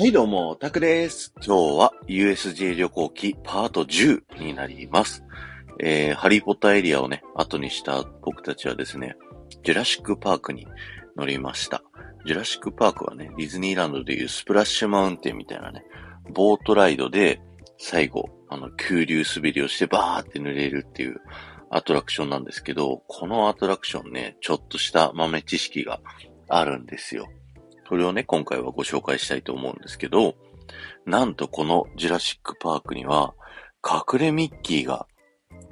はいどうも、タクです。今日は USJ 旅行記パート10になります。えー、ハリーポッターエリアをね、後にした僕たちはですね、ジュラシックパークに乗りました。ジュラシックパークはね、ディズニーランドでいうスプラッシュマウンテンみたいなね、ボートライドで最後、あの、急流滑りをしてバーって濡れるっていうアトラクションなんですけど、このアトラクションね、ちょっとした豆知識があるんですよ。それをね、今回はご紹介したいと思うんですけど、なんとこのジュラシックパークには、隠れミッキーが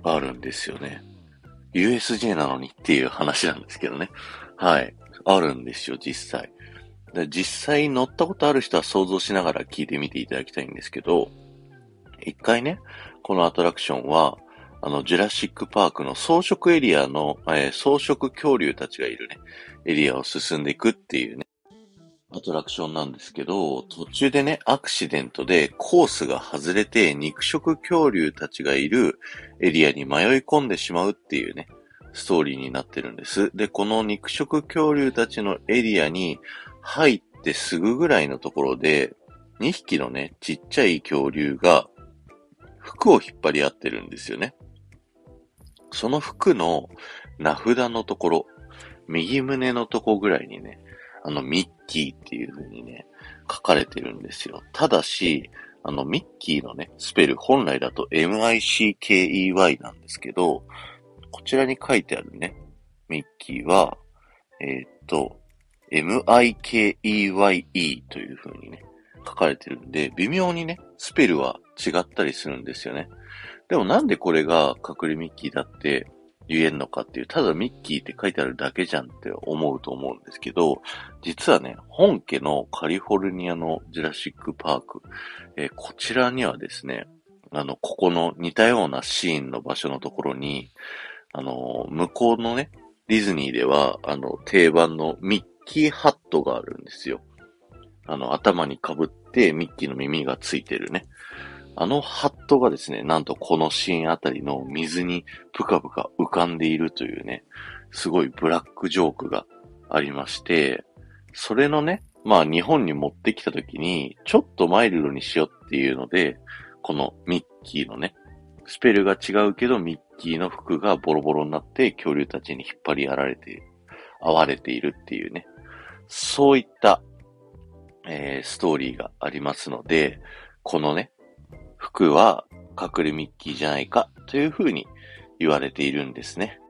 あるんですよね。USJ なのにっていう話なんですけどね。はい。あるんですよ、実際。実際乗ったことある人は想像しながら聞いてみていただきたいんですけど、一回ね、このアトラクションは、あの、ジュラシックパークの装飾エリアの、えー、装飾恐竜たちがいるね、エリアを進んでいくっていうね、アトラクションなんですけど、途中でね、アクシデントでコースが外れて肉食恐竜たちがいるエリアに迷い込んでしまうっていうね、ストーリーになってるんです。で、この肉食恐竜たちのエリアに入ってすぐぐらいのところで、2匹のね、ちっちゃい恐竜が服を引っ張り合ってるんですよね。その服の名札のところ、右胸のとこぐらいにね、あの、ミッキーっていう風にね、書かれてるんですよ。ただし、あの、ミッキーのね、スペル、本来だと M-I-C-K-E-Y なんですけど、こちらに書いてあるね、ミッキーは、えー、っと、M-I-K-E-Y-E という風にね、書かれてるんで、微妙にね、スペルは違ったりするんですよね。でもなんでこれが隠れミッキーだって言えんのかっていう、ただミッキーって書いてあるだけじゃんって思うと思うんですけど、実はね、本家のカリフォルニアのジュラシックパーク、えー、こちらにはですね、あの、ここの似たようなシーンの場所のところに、あの、向こうのね、ディズニーでは、あの、定番のミッキーハットがあるんですよ。あの、頭に被ってミッキーの耳がついてるね。あのハットがですね、なんとこのシーンあたりの水にぷかぷか浮かんでいるというね、すごいブラックジョークがありまして、それのね、まあ日本に持ってきた時に、ちょっとマイルドにしようっていうので、このミッキーのね、スペルが違うけどミッキーの服がボロボロになって恐竜たちに引っ張りやられて、会われているっていうね、そういった、えー、ストーリーがありますので、このね、服は隠れミッキーじゃないかというふうに言われているんですね。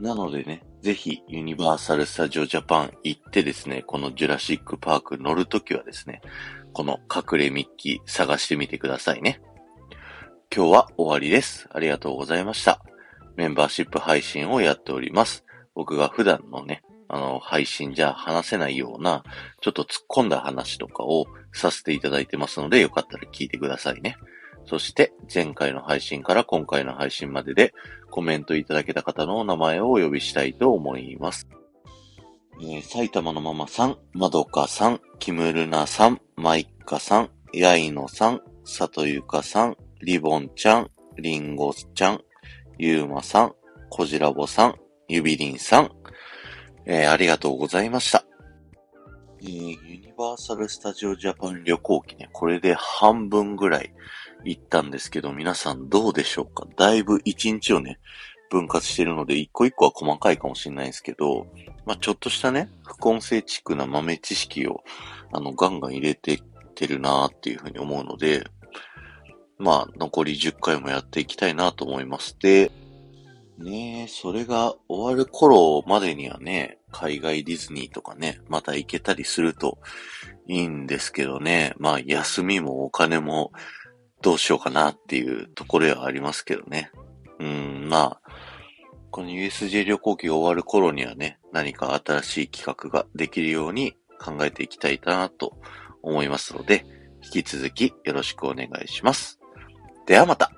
なのでね、ぜひユニバーサル・スタジオ・ジャパン行ってですね、このジュラシック・パーク乗るときはですね、この隠れミッキー探してみてくださいね。今日は終わりです。ありがとうございました。メンバーシップ配信をやっております。僕が普段のね、あの、配信じゃ話せないような、ちょっと突っ込んだ話とかをさせていただいてますので、よかったら聞いてくださいね。そして、前回の配信から今回の配信まででコメントいただけた方のお名前をお呼びしたいと思います。えー、埼玉のママさん、まどかさん、キムルナさん、マイカさん、ヤイノさん、さとゆかさん、リボンちゃん、リンゴちゃん、ゆうまさん、こじらぼさん、ゆびりんさん、えー、ありがとうございました。え、ユニバーサル・スタジオ・ジャパン旅行記ね、これで半分ぐらい行ったんですけど、皆さんどうでしょうか？だいぶ一日をね、分割してるので、一個一個は細かいかもしれないですけど、まあ、ちょっとしたね、不根性チックな豆知識を、あの、ガンガン入れてってるなーっていうふうに思うので、まあ、残り10回もやっていきたいなと思います。で、ねえ、それが終わる頃までにはね、海外ディズニーとかね、また行けたりするといいんですけどね、まあ休みもお金もどうしようかなっていうところはありますけどね。うん、まあ、この USJ 旅行記が終わる頃にはね、何か新しい企画ができるように考えていきたいなと思いますので、引き続きよろしくお願いします。ではまた